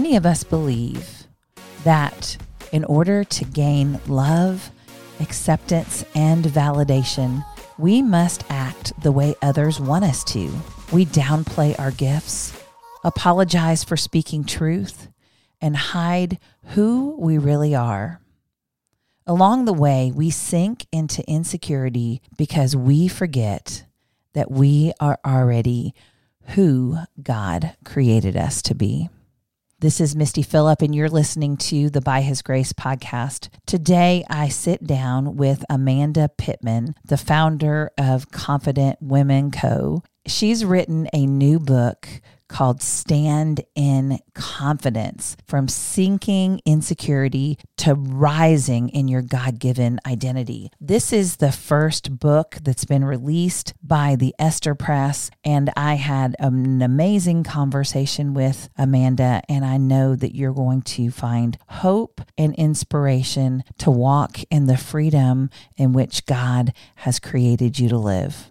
Many of us believe that in order to gain love, acceptance, and validation, we must act the way others want us to. We downplay our gifts, apologize for speaking truth, and hide who we really are. Along the way, we sink into insecurity because we forget that we are already who God created us to be. This is Misty Phillip, and you're listening to the By His Grace podcast. Today, I sit down with Amanda Pittman, the founder of Confident Women Co. She's written a new book called Stand in Confidence from sinking insecurity to rising in your God given identity. This is the first book that's been released by the Esther Press, and I had an amazing conversation with Amanda, and I know that you're going to find hope and inspiration to walk in the freedom in which God has created you to live.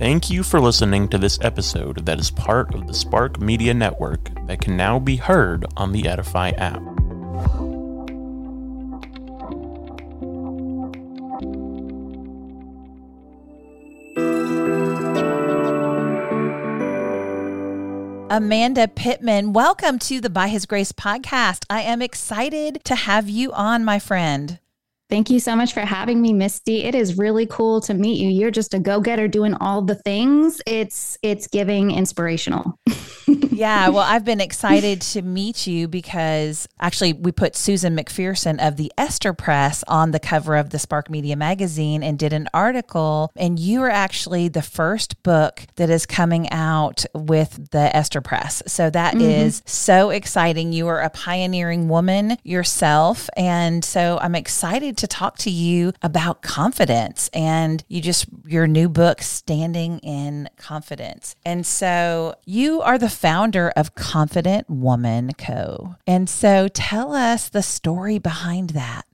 Thank you for listening to this episode that is part of the Spark Media Network that can now be heard on the Edify app. Amanda Pittman, welcome to the By His Grace podcast. I am excited to have you on, my friend. Thank you so much for having me, Misty. It is really cool to meet you. You're just a go-getter doing all the things. It's it's giving inspirational. yeah, well, I've been excited to meet you because actually we put Susan McPherson of the Esther Press on the cover of the Spark Media magazine and did an article and you are actually the first book that is coming out with the Esther Press. So that mm-hmm. is so exciting. You are a pioneering woman yourself and so I'm excited to talk to you about confidence and you just, your new book, Standing in Confidence. And so you are the founder of Confident Woman Co. And so tell us the story behind that.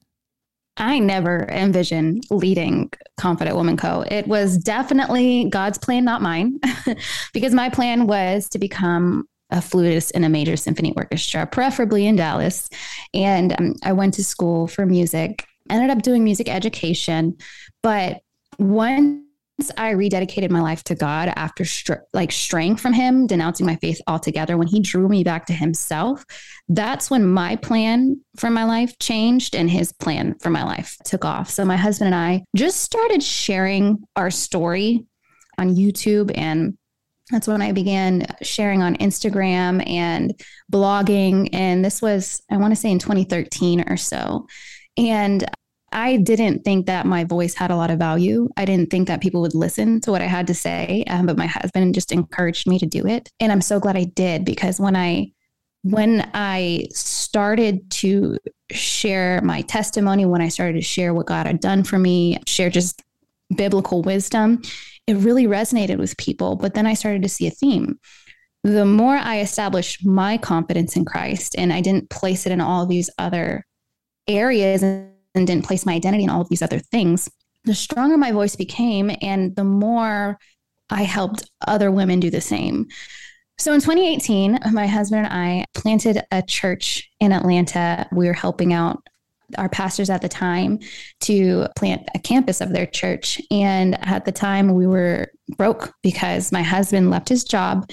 I never envisioned leading Confident Woman Co. It was definitely God's plan, not mine, because my plan was to become a flutist in a major symphony orchestra, preferably in Dallas. And um, I went to school for music ended up doing music education. But once I rededicated my life to God after str- like straying from Him, denouncing my faith altogether, when He drew me back to Himself, that's when my plan for my life changed and His plan for my life took off. So my husband and I just started sharing our story on YouTube and that's when I began sharing on Instagram and blogging. And this was, I want to say in 2013 or so. And I didn't think that my voice had a lot of value. I didn't think that people would listen to what I had to say. Um, but my husband just encouraged me to do it. And I'm so glad I did because when I when I started to share my testimony, when I started to share what God had done for me, share just biblical wisdom, it really resonated with people. But then I started to see a theme. The more I established my confidence in Christ and I didn't place it in all these other areas and didn't place my identity in all of these other things, the stronger my voice became and the more I helped other women do the same. So in 2018, my husband and I planted a church in Atlanta. We were helping out our pastors at the time to plant a campus of their church. And at the time, we were broke because my husband left his job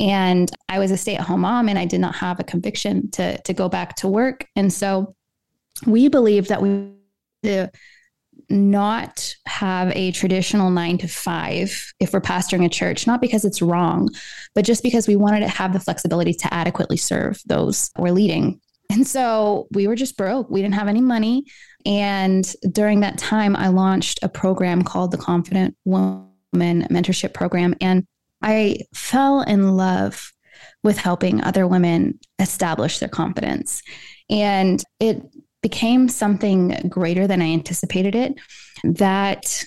and I was a stay at home mom and I did not have a conviction to, to go back to work. And so we believe that we to not have a traditional nine to five if we're pastoring a church, not because it's wrong, but just because we wanted to have the flexibility to adequately serve those we're leading. And so we were just broke. We didn't have any money. And during that time, I launched a program called the Confident Woman Mentorship Program. And I fell in love with helping other women establish their confidence. And it became something greater than I anticipated it. That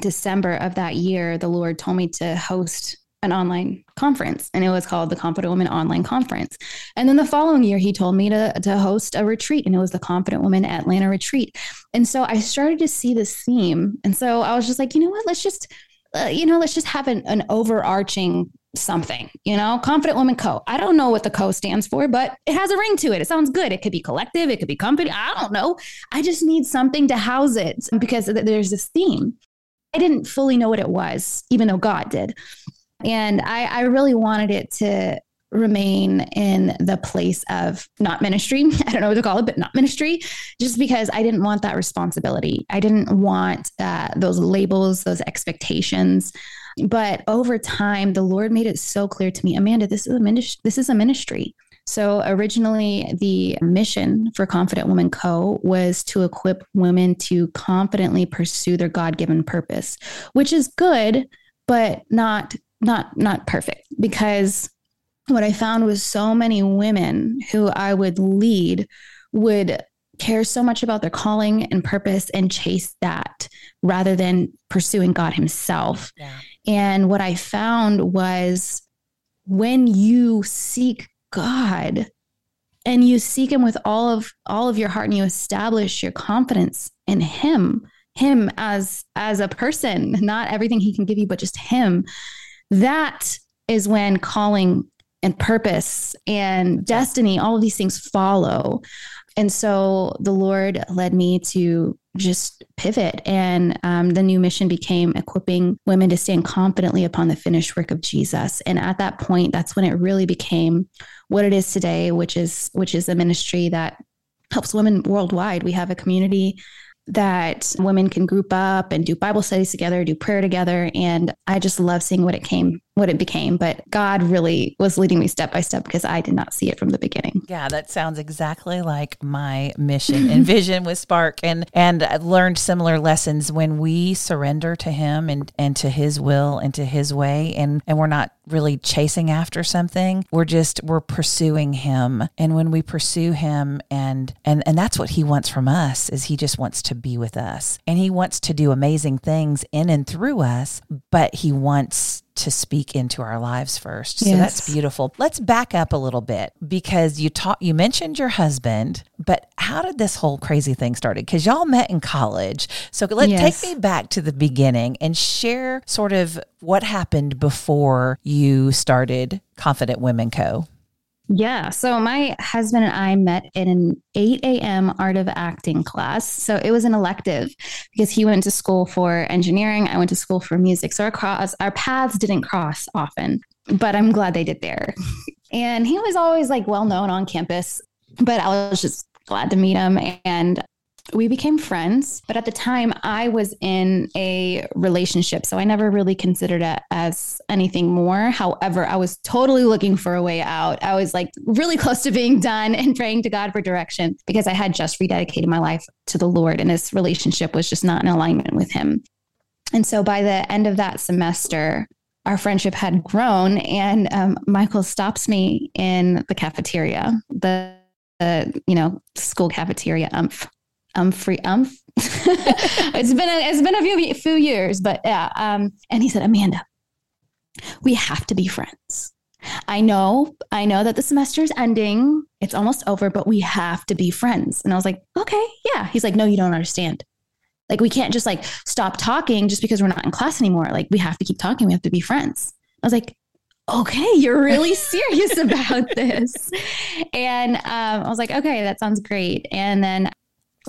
December of that year, the Lord told me to host an online conference and it was called the Confident Woman Online Conference. And then the following year, he told me to, to host a retreat and it was the Confident Woman Atlanta Retreat. And so I started to see this theme. And so I was just like, you know what? Let's just, uh, you know, let's just have an, an overarching something, you know, Confident Woman Co. I don't know what the Co stands for, but it has a ring to it. It sounds good. It could be collective, it could be company. I don't know. I just need something to house it because there's this theme. I didn't fully know what it was, even though God did. And I, I really wanted it to remain in the place of not ministry. I don't know what to call it, but not ministry, just because I didn't want that responsibility. I didn't want uh, those labels, those expectations. But over time, the Lord made it so clear to me, Amanda, this is a ministry. This is a ministry. So originally, the mission for Confident Woman Co. was to equip women to confidently pursue their God-given purpose, which is good, but not not not perfect because what I found was so many women who I would lead would care so much about their calling and purpose and chase that rather than pursuing God Himself. Yeah. And what I found was when you seek God and you seek Him with all of all of your heart and you establish your confidence in Him, Him as as a person, not everything He can give you, but just Him. That is when calling and purpose and destiny, all of these things follow. And so the Lord led me to just pivot. And um, the new mission became equipping women to stand confidently upon the finished work of Jesus. And at that point, that's when it really became what it is today, which is which is a ministry that helps women worldwide. We have a community that women can group up and do Bible studies together, do prayer together. And I just love seeing what it came, what it became. But God really was leading me step by step because I did not see it from the beginning. Yeah, that sounds exactly like my mission and vision with Spark. And and I learned similar lessons when we surrender to him and, and to his will and to his way and, and we're not really chasing after something. We're just we're pursuing him. And when we pursue him and and and that's what he wants from us is he just wants to be with us. And he wants to do amazing things in and through us, but he wants to speak into our lives first. So that's beautiful. Let's back up a little bit because you taught you mentioned your husband, but how did this whole crazy thing started? Because y'all met in college. So let yes. take me back to the beginning and share sort of what happened before you started Confident Women Co. Yeah. So my husband and I met in an 8 a.m. art of acting class. So it was an elective because he went to school for engineering. I went to school for music. So our cross, our paths didn't cross often, but I'm glad they did there. And he was always like well known on campus, but I was just glad to meet him. And we became friends, but at the time I was in a relationship. So I never really considered it as anything more. However, I was totally looking for a way out. I was like really close to being done and praying to God for direction because I had just rededicated my life to the Lord and this relationship was just not in alignment with Him. And so by the end of that semester, our friendship had grown and um, Michael stops me in the cafeteria, the, the you know, school cafeteria umph Umphrey Umph. it's been a, it's been a few few years, but yeah. Um, and he said, Amanda, we have to be friends. I know, I know that the semester is ending. It's almost over, but we have to be friends. And I was like, okay, yeah. He's like, no, you don't understand. Like, we can't just like stop talking just because we're not in class anymore. Like, we have to keep talking. We have to be friends. I was like, okay, you're really serious about this. And um, I was like, okay, that sounds great. And then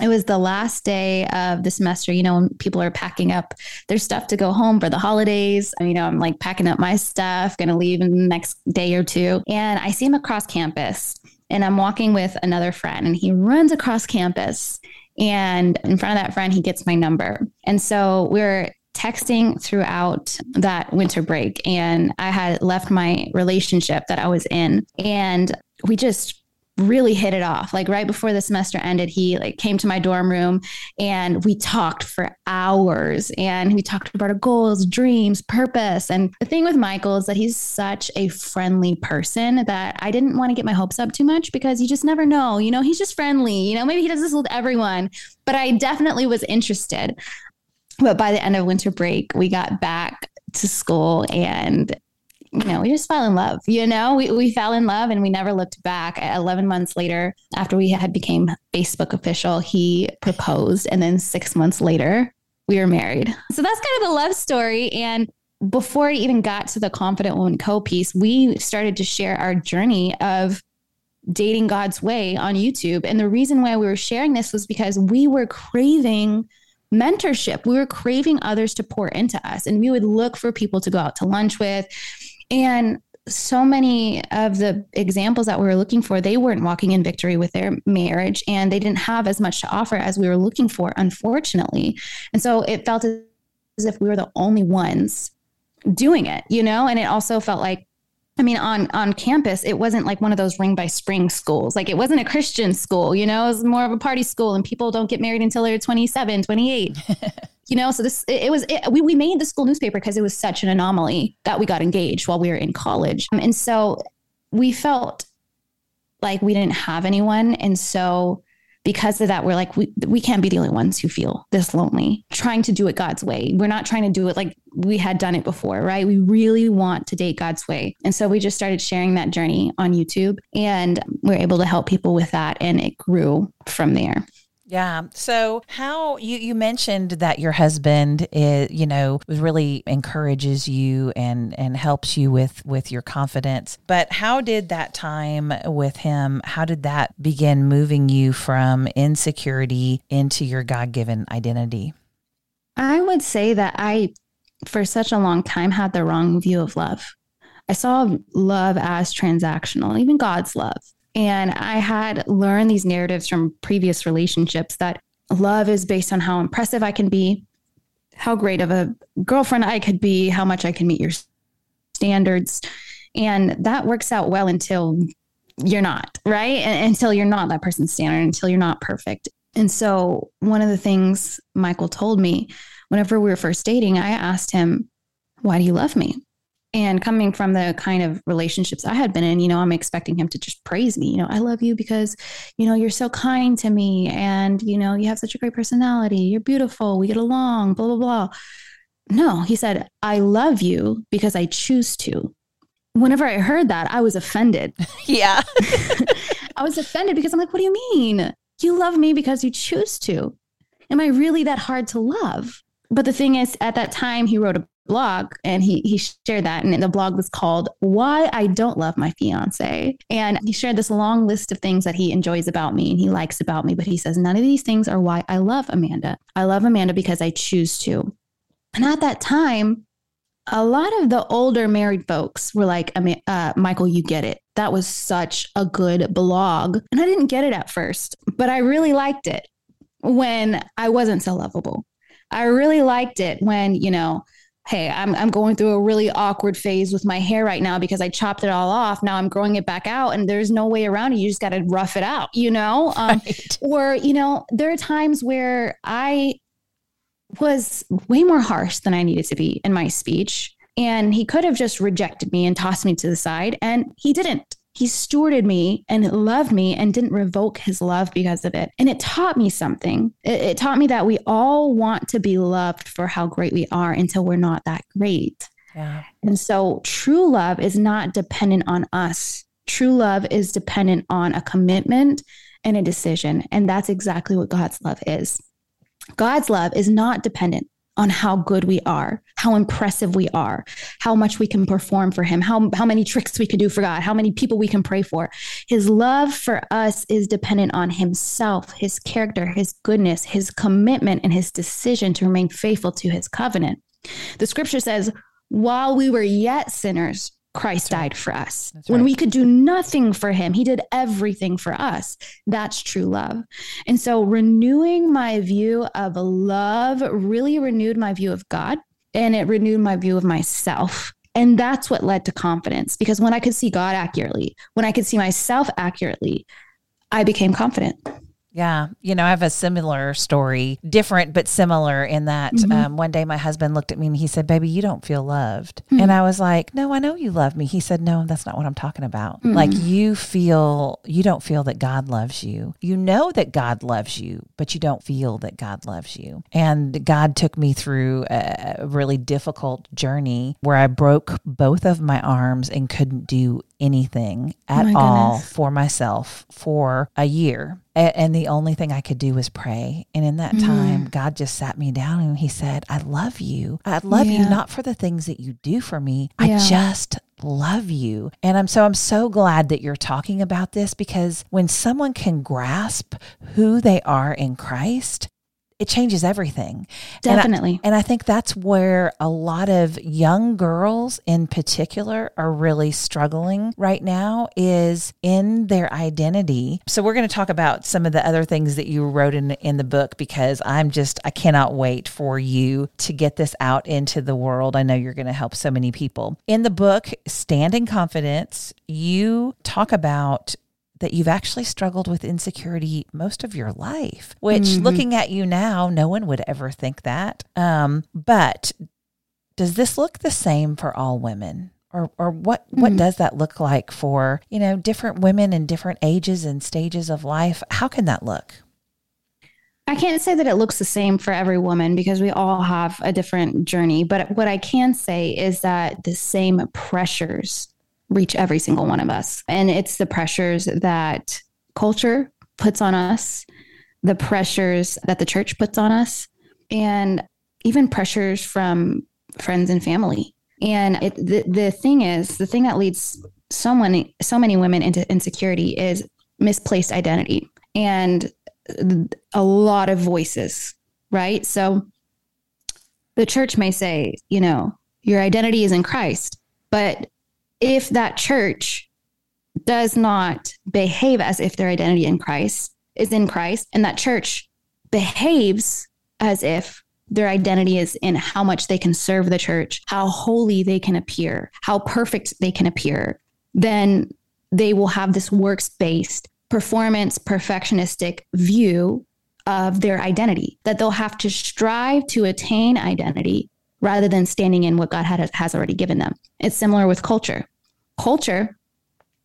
it was the last day of the semester, you know, when people are packing up their stuff to go home for the holidays. You know, I'm like packing up my stuff, going to leave in the next day or two. And I see him across campus and I'm walking with another friend and he runs across campus. And in front of that friend, he gets my number. And so we're texting throughout that winter break. And I had left my relationship that I was in. And we just really hit it off. Like right before the semester ended, he like came to my dorm room and we talked for hours and we talked about our goals, dreams, purpose. And the thing with Michael is that he's such a friendly person that I didn't want to get my hopes up too much because you just never know. You know, he's just friendly. You know, maybe he does this with everyone, but I definitely was interested. But by the end of winter break, we got back to school and you know, we just fell in love, you know, we, we fell in love and we never looked back 11 months later after we had became Facebook official, he proposed. And then six months later, we were married. So that's kind of the love story. And before I even got to the confident woman co piece, we started to share our journey of dating God's way on YouTube. And the reason why we were sharing this was because we were craving mentorship. We were craving others to pour into us, and we would look for people to go out to lunch with. And so many of the examples that we were looking for, they weren't walking in victory with their marriage and they didn't have as much to offer as we were looking for, unfortunately. And so it felt as if we were the only ones doing it, you know? And it also felt like I mean, on on campus, it wasn't like one of those ring by spring schools. Like it wasn't a Christian school, you know, it was more of a party school and people don't get married until they're 27, 28. you know, so this it, it was it, we we made the school newspaper because it was such an anomaly that we got engaged while we were in college. Um, and so we felt like we didn't have anyone and so because of that, we're like, we, we can't be the only ones who feel this lonely, trying to do it God's way. We're not trying to do it like we had done it before, right? We really want to date God's way. And so we just started sharing that journey on YouTube and we're able to help people with that. And it grew from there. Yeah. So how you you mentioned that your husband is, you know, really encourages you and and helps you with with your confidence. But how did that time with him, how did that begin moving you from insecurity into your God-given identity? I would say that I for such a long time had the wrong view of love. I saw love as transactional, even God's love. And I had learned these narratives from previous relationships that love is based on how impressive I can be, how great of a girlfriend I could be, how much I can meet your standards. And that works out well until you're not, right? And, until you're not that person's standard, until you're not perfect. And so, one of the things Michael told me whenever we were first dating, I asked him, Why do you love me? And coming from the kind of relationships I had been in, you know, I'm expecting him to just praise me. You know, I love you because, you know, you're so kind to me and, you know, you have such a great personality. You're beautiful. We get along, blah, blah, blah. No, he said, I love you because I choose to. Whenever I heard that, I was offended. yeah. I was offended because I'm like, what do you mean? You love me because you choose to. Am I really that hard to love? But the thing is, at that time, he wrote a blog and he he shared that and the blog was called why i don't love my fiance. And he shared this long list of things that he enjoys about me and he likes about me but he says none of these things are why i love amanda. I love amanda because i choose to. And at that time a lot of the older married folks were like uh, michael you get it. That was such a good blog. And i didn't get it at first but i really liked it when i wasn't so lovable. I really liked it when you know hey, I'm, I'm going through a really awkward phase with my hair right now because I chopped it all off. Now I'm growing it back out and there's no way around it. You just got to rough it out, you know? Um, right. Or, you know, there are times where I was way more harsh than I needed to be in my speech. And he could have just rejected me and tossed me to the side. And he didn't he stewarded me and loved me and didn't revoke his love because of it. And it taught me something. It, it, taught me that we all want to be loved for how great we are until we're not that great. Yeah. And so true love is not dependent on us. True love is dependent on a commitment and a decision. And that's exactly what God's love is. God's love is not dependent on how good we are, how impressive we are, how much we can perform for him, how, how many tricks we can do for God, how many people we can pray for. His love for us is dependent on himself, his character, his goodness, his commitment, and his decision to remain faithful to his covenant. The scripture says, while we were yet sinners, Christ died for us. Right. When we could do nothing for him, he did everything for us. That's true love. And so renewing my view of love really renewed my view of God and it renewed my view of myself. And that's what led to confidence because when I could see God accurately, when I could see myself accurately, I became confident. Yeah. You know, I have a similar story, different but similar in that mm-hmm. um, one day my husband looked at me and he said, Baby, you don't feel loved. Mm-hmm. And I was like, No, I know you love me. He said, No, that's not what I'm talking about. Mm-hmm. Like, you feel, you don't feel that God loves you. You know that God loves you, but you don't feel that God loves you. And God took me through a really difficult journey where I broke both of my arms and couldn't do anything oh at oh all for myself for a year. And the only thing I could do was pray. And in that mm. time, God just sat me down and He said, I love you. I love yeah. you not for the things that you do for me. Yeah. I just love you. And I'm so I'm so glad that you're talking about this because when someone can grasp who they are in Christ, it changes everything. Definitely. And I, and I, think that's where a lot of young girls in particular are really struggling right now is in their identity. So we're going to talk about some of the other things that you wrote in in the book because I'm just I cannot wait for you to get this out into the world. I know you're going to help so many people. In the book Stand in Confidence, you talk about that you've actually struggled with insecurity most of your life, which mm-hmm. looking at you now, no one would ever think that. Um, but does this look the same for all women? Or, or what what mm-hmm. does that look like for you know different women in different ages and stages of life how can that look I can't say that it looks the same for every woman because we all have a different journey. But what I can say is that the same pressures reach every single one of us. And it's the pressures that culture puts on us, the pressures that the church puts on us, and even pressures from friends and family. And it, the, the thing is, the thing that leads so many, so many women into insecurity is misplaced identity and a lot of voices, right? So the church may say, you know, your identity is in Christ, but if that church does not behave as if their identity in Christ is in Christ, and that church behaves as if their identity is in how much they can serve the church, how holy they can appear, how perfect they can appear, then they will have this works based, performance perfectionistic view of their identity, that they'll have to strive to attain identity rather than standing in what God has already given them. It's similar with culture culture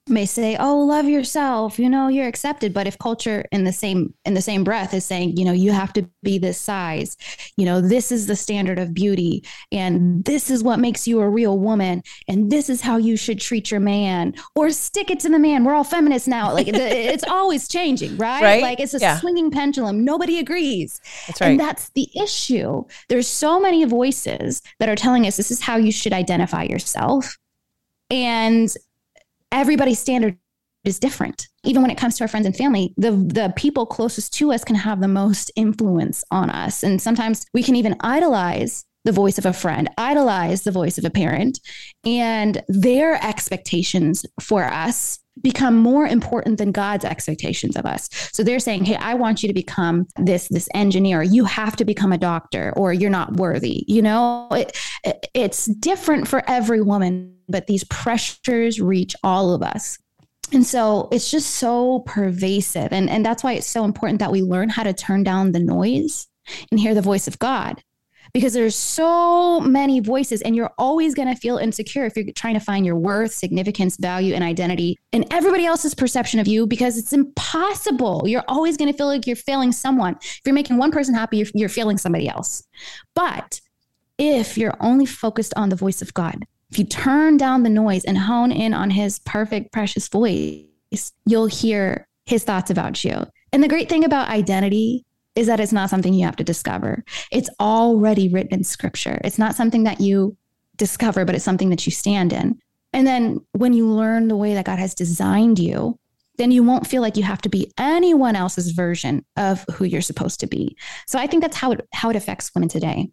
may say oh love yourself you know you're accepted. But if culture in the same in the same breath is saying you know you have to be this size you know this is the standard of beauty and this is what makes you a real woman and this is how you should treat your man or stick it to the man we're all feminists now. Like it's always changing right? right? Like it's a yeah. swinging pendulum. Nobody agrees. That's right. and that's the issue. There's so many voices that are telling us this is how you should identify yourself and everybody's standard is different. Even when it comes to our friends and family, the the people closest to us can have the most influence on us. And sometimes we can even idolize the voice of a friend, idolize the voice of a parent, and their expectations for us become more important than God's expectations of us. So they're saying, "Hey, I want you to become this this engineer. You have to become a doctor or you're not worthy." You know, it, it, it's different for every woman, but these pressures reach all of us. And so it's just so pervasive. And, and that's why it's so important that we learn how to turn down the noise and hear the voice of God because there's so many voices and you're always going to feel insecure if you're trying to find your worth, significance, value and identity in everybody else's perception of you because it's impossible. You're always going to feel like you're failing someone. If you're making one person happy, you're, you're failing somebody else. But if you're only focused on the voice of God, if you turn down the noise and hone in on his perfect, precious voice, you'll hear his thoughts about you. And the great thing about identity is that it's not something you have to discover. It's already written in scripture. It's not something that you discover, but it's something that you stand in. And then when you learn the way that God has designed you, then you won't feel like you have to be anyone else's version of who you're supposed to be. So I think that's how it how it affects women today.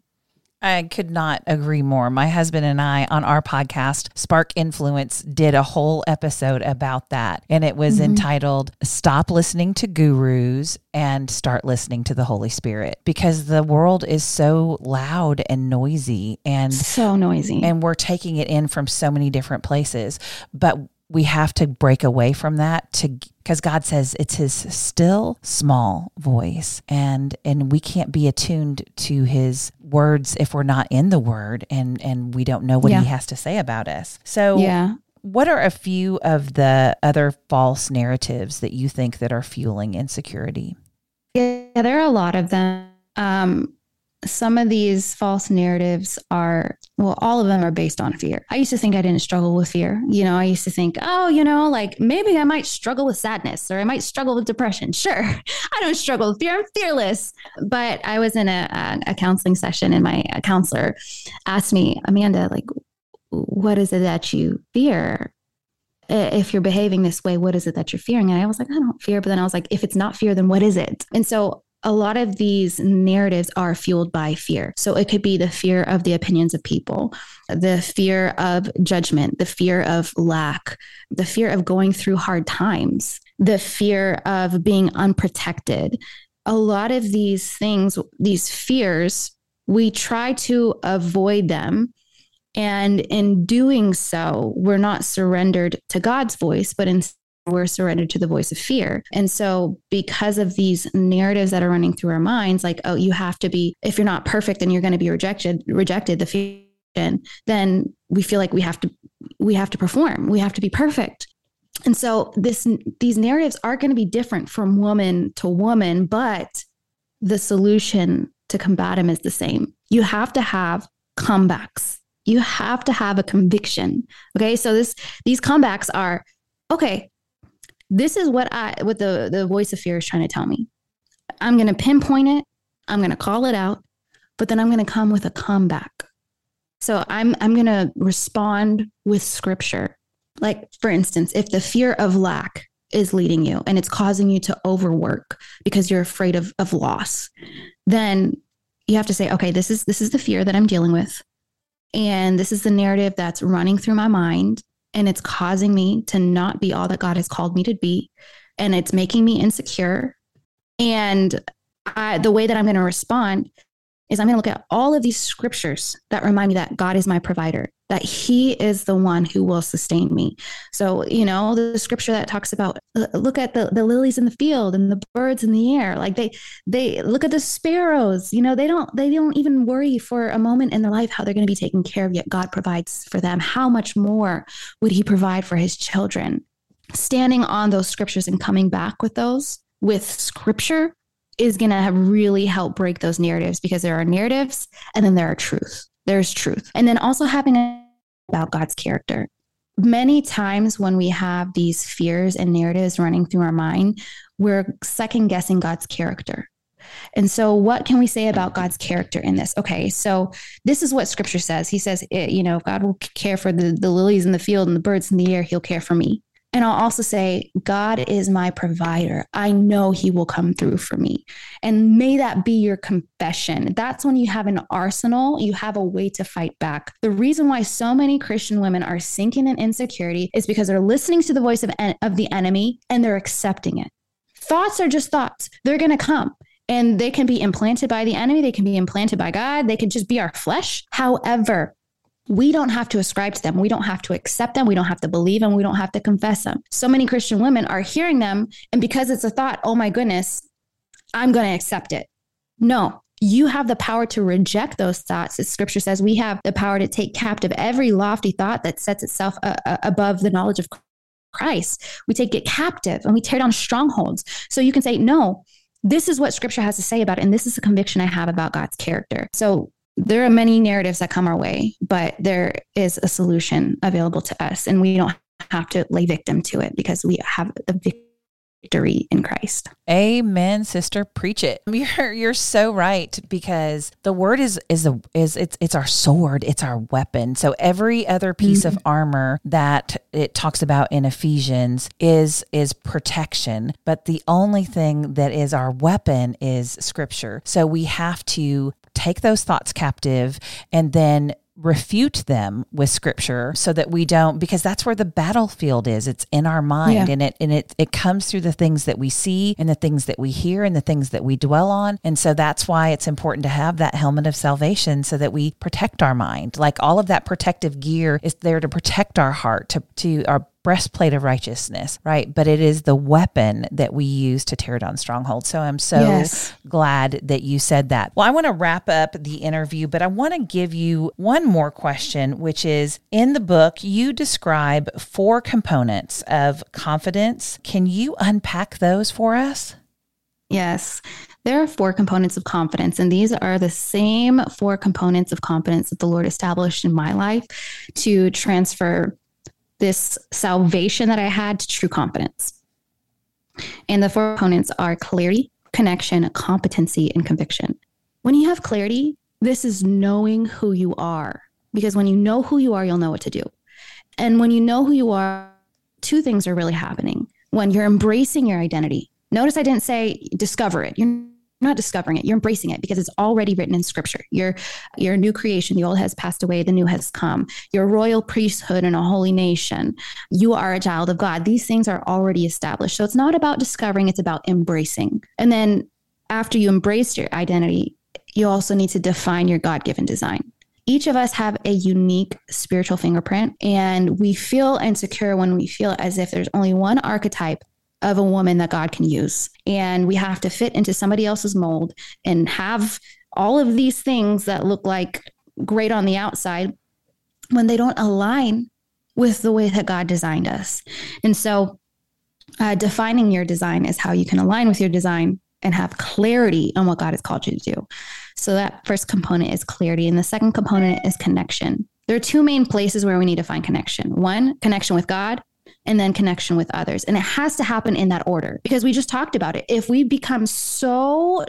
I could not agree more. My husband and I on our podcast, Spark Influence, did a whole episode about that. And it was mm-hmm. entitled Stop Listening to Gurus and Start Listening to the Holy Spirit because the world is so loud and noisy and so noisy. And we're taking it in from so many different places. But we have to break away from that to because God says it's his still small voice and and we can't be attuned to his words if we're not in the word and and we don't know what yeah. he has to say about us. So yeah. What are a few of the other false narratives that you think that are fueling insecurity? Yeah, there are a lot of them. Um, some of these false narratives are well all of them are based on fear i used to think i didn't struggle with fear you know i used to think oh you know like maybe i might struggle with sadness or i might struggle with depression sure i don't struggle with fear i'm fearless but i was in a, a, counseling session and my counselor asked me amanda like what is it that you fear if you're behaving this way, what is it that you're fearing? And I was like, I don't fear. But then I was like, if it's not fear, then what is it? And so a lot of these narratives are fueled by fear. So it could be the fear of the opinions of people, the fear of judgment, the fear of lack, the fear of going through hard times, the fear of being unprotected. A lot of these things, these fears, we try to avoid them. And in doing so, we're not surrendered to God's voice, but instead, we're surrendered to the voice of fear. And so, because of these narratives that are running through our minds, like, oh, you have to be, if you're not perfect, then you're going to be rejected, rejected, the fear, then we feel like we have to, we have to perform, we have to be perfect. And so, this, these narratives are going to be different from woman to woman, but the solution to combat them is the same. You have to have comebacks. You have to have a conviction. Okay. So this, these comebacks are, okay, this is what I what the the voice of fear is trying to tell me. I'm going to pinpoint it. I'm going to call it out, but then I'm going to come with a comeback. So I'm I'm going to respond with scripture. Like for instance, if the fear of lack is leading you and it's causing you to overwork because you're afraid of of loss, then you have to say, okay, this is this is the fear that I'm dealing with. And this is the narrative that's running through my mind and it's causing me to not be all that God has called me to be. And it's making me insecure. And I, the way that I'm going to respond is I'm going to look at all of these scriptures that remind me that God is my provider, that He is the one who will sustain me. So, you know, the scripture that talks about uh, look at the, the lilies in the field and the birds in the air. Like they they look at the sparrows, you know, they don't they don't even worry for a moment in their life how they're going to be taken care of, yet God provides for them. How much more would He provide for His children? Standing on those scriptures and coming back with those with scripture is going to really help break those narratives because there are narratives and then there are truth. There's truth. And then also having about God's character. Many times when we have these fears and narratives running through our mind, we're second guessing God's character. And so, what can we say about God's character in this? Okay, so this is what scripture says. He says, it, you know, God will care for the, the lilies in the field and the birds in the air, he'll care for me. And I'll also say, God is my provider. I know He will come through for me. And may that be your confession. That's when you have an arsenal, you have a way to fight back. The reason why so many Christian women are sinking in insecurity is because they're listening to the voice of, en- of the enemy and they're accepting it. Thoughts are just thoughts, they're going to come and they can be implanted by the enemy, they can be implanted by God, they can just be our flesh. However, we don't have to ascribe to them. We don't have to accept them. We don't have to believe them. We don't have to confess them. So many Christian women are hearing them. And because it's a thought, oh my goodness, I'm going to accept it. No, you have the power to reject those thoughts. As scripture says, we have the power to take captive every lofty thought that sets itself uh, uh above the knowledge of Christ. We take it captive and we tear down strongholds. So you can say, no, this is what scripture has to say about it. And this is the conviction I have about God's character. So there are many narratives that come our way, but there is a solution available to us, and we don't have to lay victim to it because we have the victory in Christ. Amen, sister. Preach it. You're you're so right because the word is is a is it's it's our sword, it's our weapon. So every other piece mm-hmm. of armor that it talks about in Ephesians is is protection, but the only thing that is our weapon is scripture. So we have to take those thoughts captive and then refute them with scripture so that we don't because that's where the battlefield is. It's in our mind yeah. and it and it it comes through the things that we see and the things that we hear and the things that we dwell on. And so that's why it's important to have that helmet of salvation so that we protect our mind. Like all of that protective gear is there to protect our heart to to our breastplate of righteousness, right? But it is the weapon that we use to tear down strongholds. So I'm so yes. glad that you said that. Well, I want to wrap up the interview, but I want to give you one more question, which is in the book, you describe four components of confidence. Can you unpack those for us? Yes. There are four components of confidence, and these are the same four components of confidence that the Lord established in my life to transfer this salvation that I had to true confidence. And the four components are clarity, connection, competency, and conviction. When you have clarity, this is knowing who you are. Because when you know who you are, you'll know what to do. And when you know who you are, two things are really happening. When you're embracing your identity, notice I didn't say discover it. You're not discovering it. You're embracing it because it's already written in scripture. You're you're a new creation the old has passed away the new has come. You're a royal priesthood and a holy nation. You are a child of god. These things are already established. So it's not about discovering it's about embracing. And then after you embrace your identity you also need to define your god-given design. Each of us have a unique spiritual fingerprint and we feel insecure when we feel as if there's only one archetype of a woman that God can use. And we have to fit into somebody else's mold and have all of these things that look like great on the outside when they don't align with the way that God designed us. And so, uh, defining your design is how you can align with your design and have clarity on what God has called you to do. So, that first component is clarity. And the second component is connection. There are two main places where we need to find connection one, connection with God, and then connection with others. And it has to happen in that order because we just talked about it. If we become so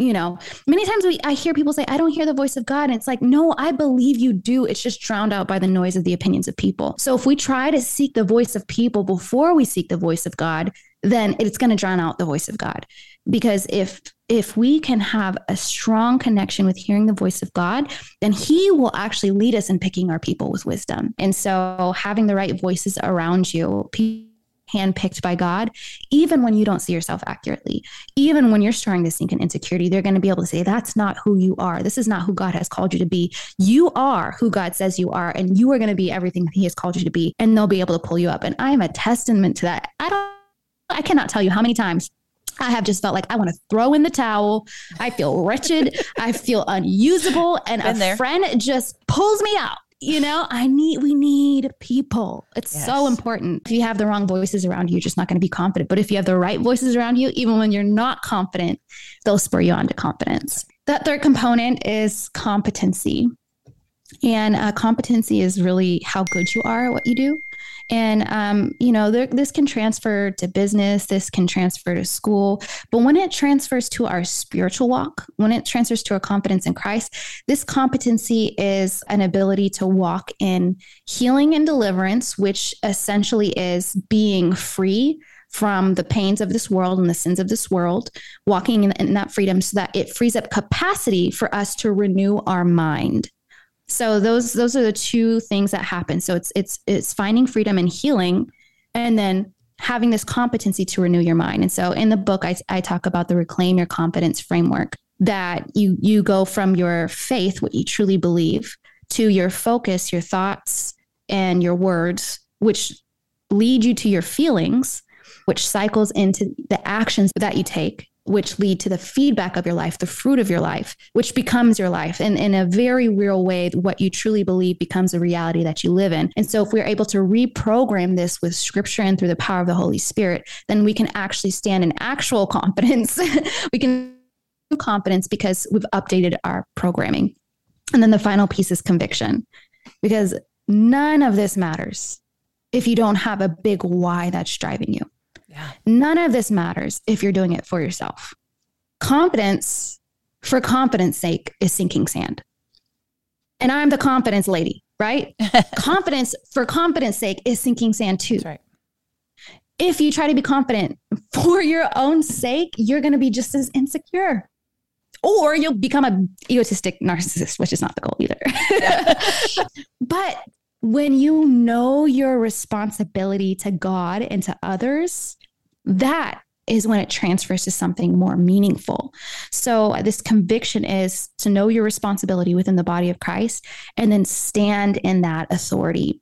you know, many times we I hear people say, I don't hear the voice of God. And it's like, no, I believe you do. It's just drowned out by the noise of the opinions of people. So if we try to seek the voice of people before we seek the voice of God, then it's going to drown out the voice of God. Because if if we can have a strong connection with hearing the voice of God, then He will actually lead us in picking our people with wisdom. And so, having the right voices around you, handpicked by God, even when you don't see yourself accurately, even when you're starting to sink in insecurity, they're going to be able to say, That's not who you are. This is not who God has called you to be. You are who God says you are, and you are going to be everything that He has called you to be. And they'll be able to pull you up. And I am a testament to that. I don't, I cannot tell you how many times I have just felt like I want to throw in the towel. I feel wretched. I feel unusable. And Been a there. friend just pulls me out. You know, I need, we need people. It's yes. so important. If you have the wrong voices around you, you're just not going to be confident. But if you have the right voices around you, even when you're not confident, they'll spur you on to confidence. That third component is competency. And uh, competency is really how good you are at what you do. And, um, you know, there, this can transfer to business, this can transfer to school. But when it transfers to our spiritual walk, when it transfers to our confidence in Christ, this competency is an ability to walk in healing and deliverance, which essentially is being free from the pains of this world and the sins of this world, walking in, in, that freedom so that it frees up capacity for us to renew our mind. So those those are the two things that happen. So it's it's it's finding freedom and healing and then having this competency to renew your mind. And so in the book I, I talk about the reclaim your confidence framework that you you go from your faith, what you truly believe, to your focus, your thoughts and your words, which lead you to your feelings, which cycles into the actions that you take which lead to the feedback of your life, the fruit of your life, which becomes your life. And in a very real way, what you truly believe becomes a reality that you live in. And so, if we're able to reprogram this with scripture and through the power of the Holy Spirit, then we can actually stand in actual confidence. we can confidence because we've updated our programming. And then the final piece is conviction, because none of this matters if you don't have a big why that's driving you. Yeah. None of this matters if you're doing it for yourself. Confidence for confidence sake is sinking sand. And I'm the confidence lady, right? confidence for confidence sake is sinking sand too. right. If you try to be confident for your own sake, you're going to be just as insecure. or you'll become a egotistic narcissist, which is not the goal either. but when you know your responsibility to God and to others, that is when it transfers to something more meaningful. So, this conviction is to know your responsibility within the body of Christ and then stand in that authority.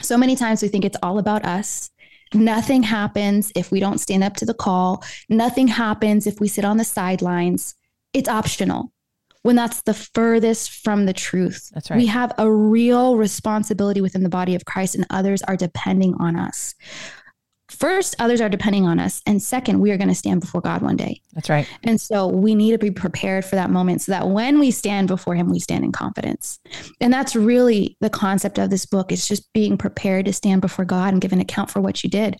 So many times we think it's all about us. Nothing happens if we don't stand up to the call. Nothing happens if we sit on the sidelines. It's optional when that's the furthest from the truth. That's right. We have a real responsibility within the body of Christ, and others are depending on us. First, others are depending on us. And second, we are going to stand before God one day. That's right. And so we need to be prepared for that moment so that when we stand before Him, we stand in confidence. And that's really the concept of this book. It's just being prepared to stand before God and give an account for what you did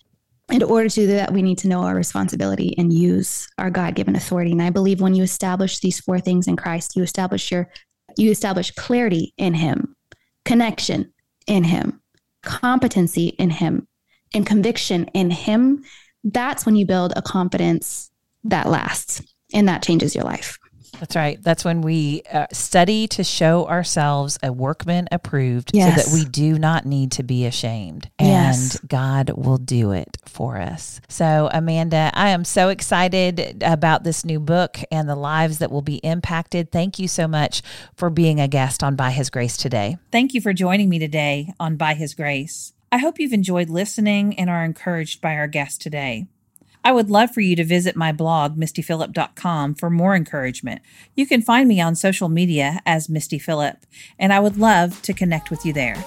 in order to do that, we need to know our responsibility and use our God given authority. And I believe when you establish these four things in Christ, you establish your you establish clarity in him, connection in him, competency in him, and conviction in him. That's when you build a confidence that lasts and that changes your life. That's right. That's when we uh, study to show ourselves a workman approved yes. so that we do not need to be ashamed. And yes. God will do it for us. So, Amanda, I am so excited about this new book and the lives that will be impacted. Thank you so much for being a guest on By His Grace today. Thank you for joining me today on By His Grace. I hope you've enjoyed listening and are encouraged by our guest today. I would love for you to visit my blog, mistyphillip.com, for more encouragement. You can find me on social media as Misty Phillip, and I would love to connect with you there.